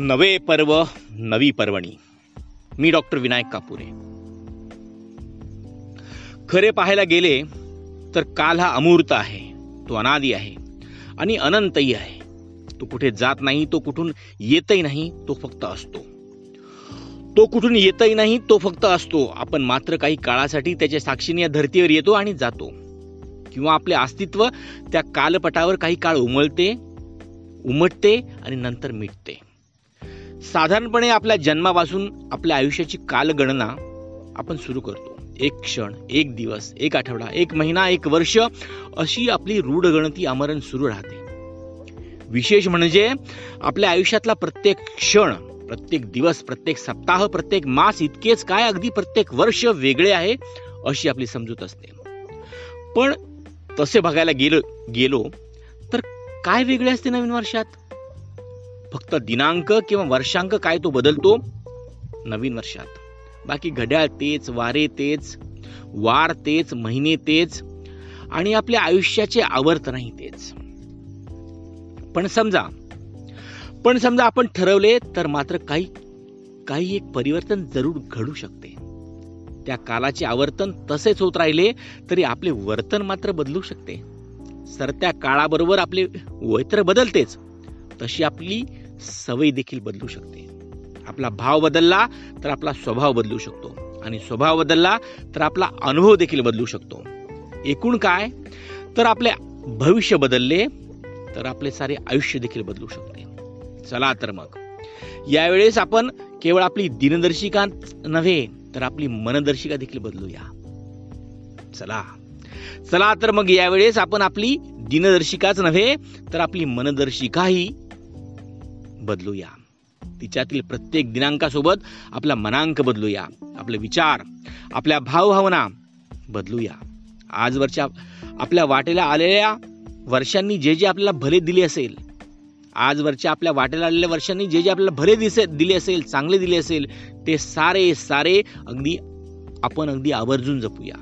नवे पर्व नवी पर्वणी. मी डॉक्टर विनायक कापुरे. खरे पाहायला गेले तर काल हा अमूर्त आहे तो अनादी आहे आणि अनंतही आहे. तो कुठे जात नाही तो कुठून येतही नाही तो फक्त असतो. तो कुठून येतही नाही तो फक्त असतो. आपण मात्र काही काळासाठी त्याच्या साक्षीने या धर्तीवर येतो आणि जातो. किंवा आपले अस्तित्व त्या कालपटावर काही काळ उमलते उमटते आणि नंतर मिटते. साधारणपणे आपल्या जन्मापासून आपल्या आयुष्याची कालगणना आपण सुरू करतो. एक क्षण एक दिवस एक आठवडा एक महिना एक वर्ष अशी आपली रूढ गणती आमरण सुरू राहते. विशेष म्हणजे आपल्या आयुष्यातला प्रत्येक क्षण प्रत्येक दिवस प्रत्येक सप्ताह प्रत्येक मास इतकेच काय अगदी प्रत्येक वर्ष वेगळे आहे अशी आपली समजूत असते. पण तसे बघायला गेलो गेलो तर काय वेगळे असते नवीन वर्षात? फक्त दिनांक किंवा वर्षांक काय तो बदलतो? नवीन वर्षात. बाकी घड्याळ तेच वारे तेच वार तेच महिने तेच आणि आपल्या आयुष्याचे आवर्तनही तेच. पण समजा पण समजा आपण ठरवले तर मात्र काही काही एक परिवर्तन जरूर घडू शकते. त्या कालाचे आवर्तन तसेच होत राहिले तरी आपले वर्तन मात्र बदलू शकते. सरत्या काळाबरोबर आपले वय तर बदलतेच. तशी आपली सवय देखील बदलू शकते. आपला भाव बदलला तर आपला स्वभाव बदलू शकतो आणि स्वभाव बदलला तर आपला अनुभव देखील बदलू शकतो. एकूण काय? तर आपले भविष्य बदलले तर आपले सारे आयुष्य देखील बदलू शकते. चला तर मग. यावेळेस आपण केवळ आपली दिनदर्शिका नव्हे तर आपली मनदर्शिका देखील बदलूया. चला. चला तर मग यावेळेस आपण आपली दिनदर्शिकाच नव्हे तर आपली मनदर्शिकाही बदलूया. तिच्यातील प्रत्येक दिनांकासोबत आपला मनांक बदलूया. आपले विचार आपल्या भावभावना बदलूया. आजवरच्या आपल्या वाटेला आलेल्या वर्षांनी जे जे आपल्याला भले दिले असेल आजवरच्या आपल्या वाटेला आलेल्या वर्षांनी जे जे आपल्याला भले दिसे दिले असेल चांगले दिले असेल ते सारे सारे अगदी आपण अगदी आवर्जून जपूया.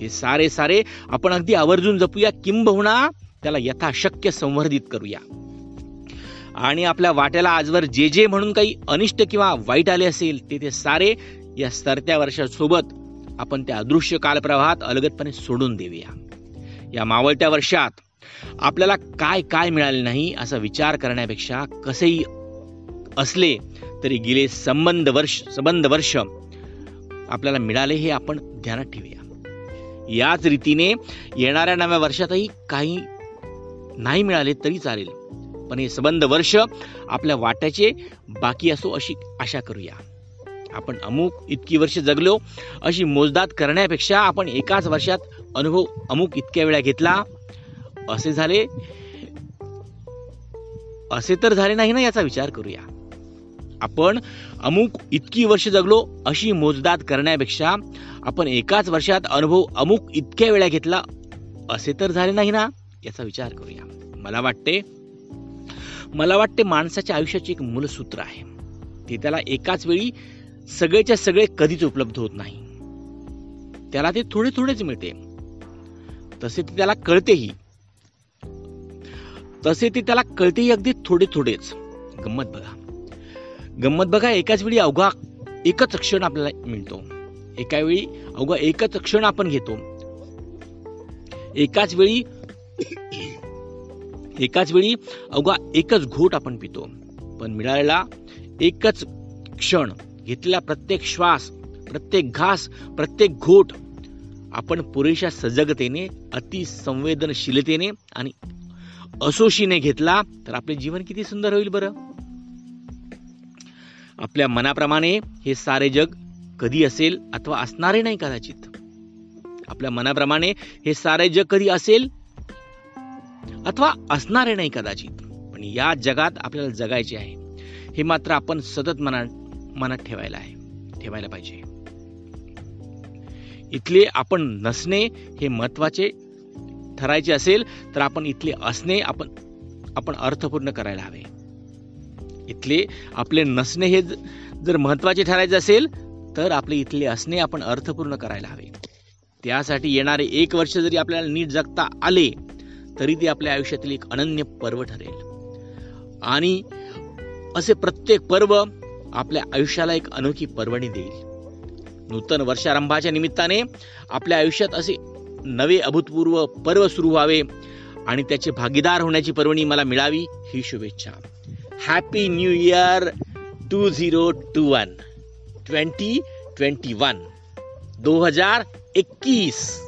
ते सारे सारे आपण अगदी आवर्जून जपूया. किंबहुना त्याला यथाशक्य संवर्धित करूया. आणि आपल्या वाट्याला आजवर जे जे म्हणून काही अनिष्ट किंवा वाईट आले असेल ते ते सारे या सरत्या वर्षासोबत आपण त्या अदृश्य कालप्रवाहात अलगदपणे सोडून देऊया. या मावळत्या वर्षात आपल्याला काय काय मिळाले नाही असा विचार करण्यापेक्षा कसेही असले तरी गेले संबंध वर्ष संबंध वर्ष आपल्याला मिळाले हे आपण ध्यानात ठेवूया. याच रीतीने येणाऱ्या नव्या वर्षातही काही नाही मिळाले तरी चालेल. पण हे संबंध वर्ष आपल्या वाट्याचे बाकी असो अशी आशा करूया. आपण अमुक इतकी वर्ष जगलो अशी मोजदात करण्यापेक्षा आपण एकाच वर्षात अनुभव अमुक इतक्या वेळा घेतला. असे झाले असे तर झाले नाही ना याचा विचार करूया. आपण अमुक इतकी वर्ष जगलो अशी मोजदात करण्यापेक्षा आपण एकाच वर्षात अनुभव अमुक इतक्या वेळा घेतला असे तर झाले नाही ना याचा विचार करूया. मला वाटते मला वाटते माणसाच्या आयुष्याचे एक मूलसूत्र आहे. ते त्याला एकाच वेळी सगळेच्या सगळे कधीच उपलब्ध होत नाही. त्याला ते थोडे थोडेच मिळते. तसे ते त्याला कळतेही. तसे ते त्याला कळतेही अगदी थोडे थोडेच. गंमत बघा. गंमत बघा एकाच वेळी अवघा एकच क्षण आपल्याला मिळतो. एका वेळी अवघा एकच क्षण आपण घेतो. एकाच वेळी एकाच वेळी अवघा एकच घोट आपण पितो. पण मिळालेला एकच क्षण घेतलेला प्रत्येक श्वास प्रत्येक घास प्रत्येक घोट आपण पुरेशा सजगतेने अति संवेदनशीलतेने आणि असोशीने घेतला तर आपले जीवन किती सुंदर होईल बरं? आपल्या मनाप्रमाणे हे सारे जग कधी असेल अथवा असणारे नाही कदाचित. आपल्या मनाप्रमाणे हे सारे जग कधी असेल अथवा असणारे नाही कदाचित. पण या जगात आपल्याला जगायचे आहे. हे मात्र आपण सतत मनात मनात ठेवायला आहे. ठेवायला पाहिजे. इथले आपण नसणे हे महत्त्वाचे ठरायचे असेल तर आपण इथले असणे आपण आपण अर्थपूर्ण करायला हवे. इथले आपले नसणे हे जर महत्त्वाचे ठरायचे असेल तर आपले इथले असणे आपण अर्थपूर्ण करायला हवे. त्यासाठी येणारे एक वर्ष जरी आपल्याला नीट जगता आले तरी ते आपल्या आयुष्यातील एक अनन्य पर्व ठरेल. आणि असे प्रत्येक पर्व आपल्या आयुष्याला एक अनोखी पर्वणी देईल. नूतन वर्षारंभाच्या निमित्ताने आपल्या आयुष्यात असे नवे अभूतपूर्व पर्व सुरू व्हावे आणि त्याचे भागीदार होण्याची पर्वणी मला मिळावी ही शुभेच्छा. Happy new year two zero two one twenty twenty one दो हजार इक्कीस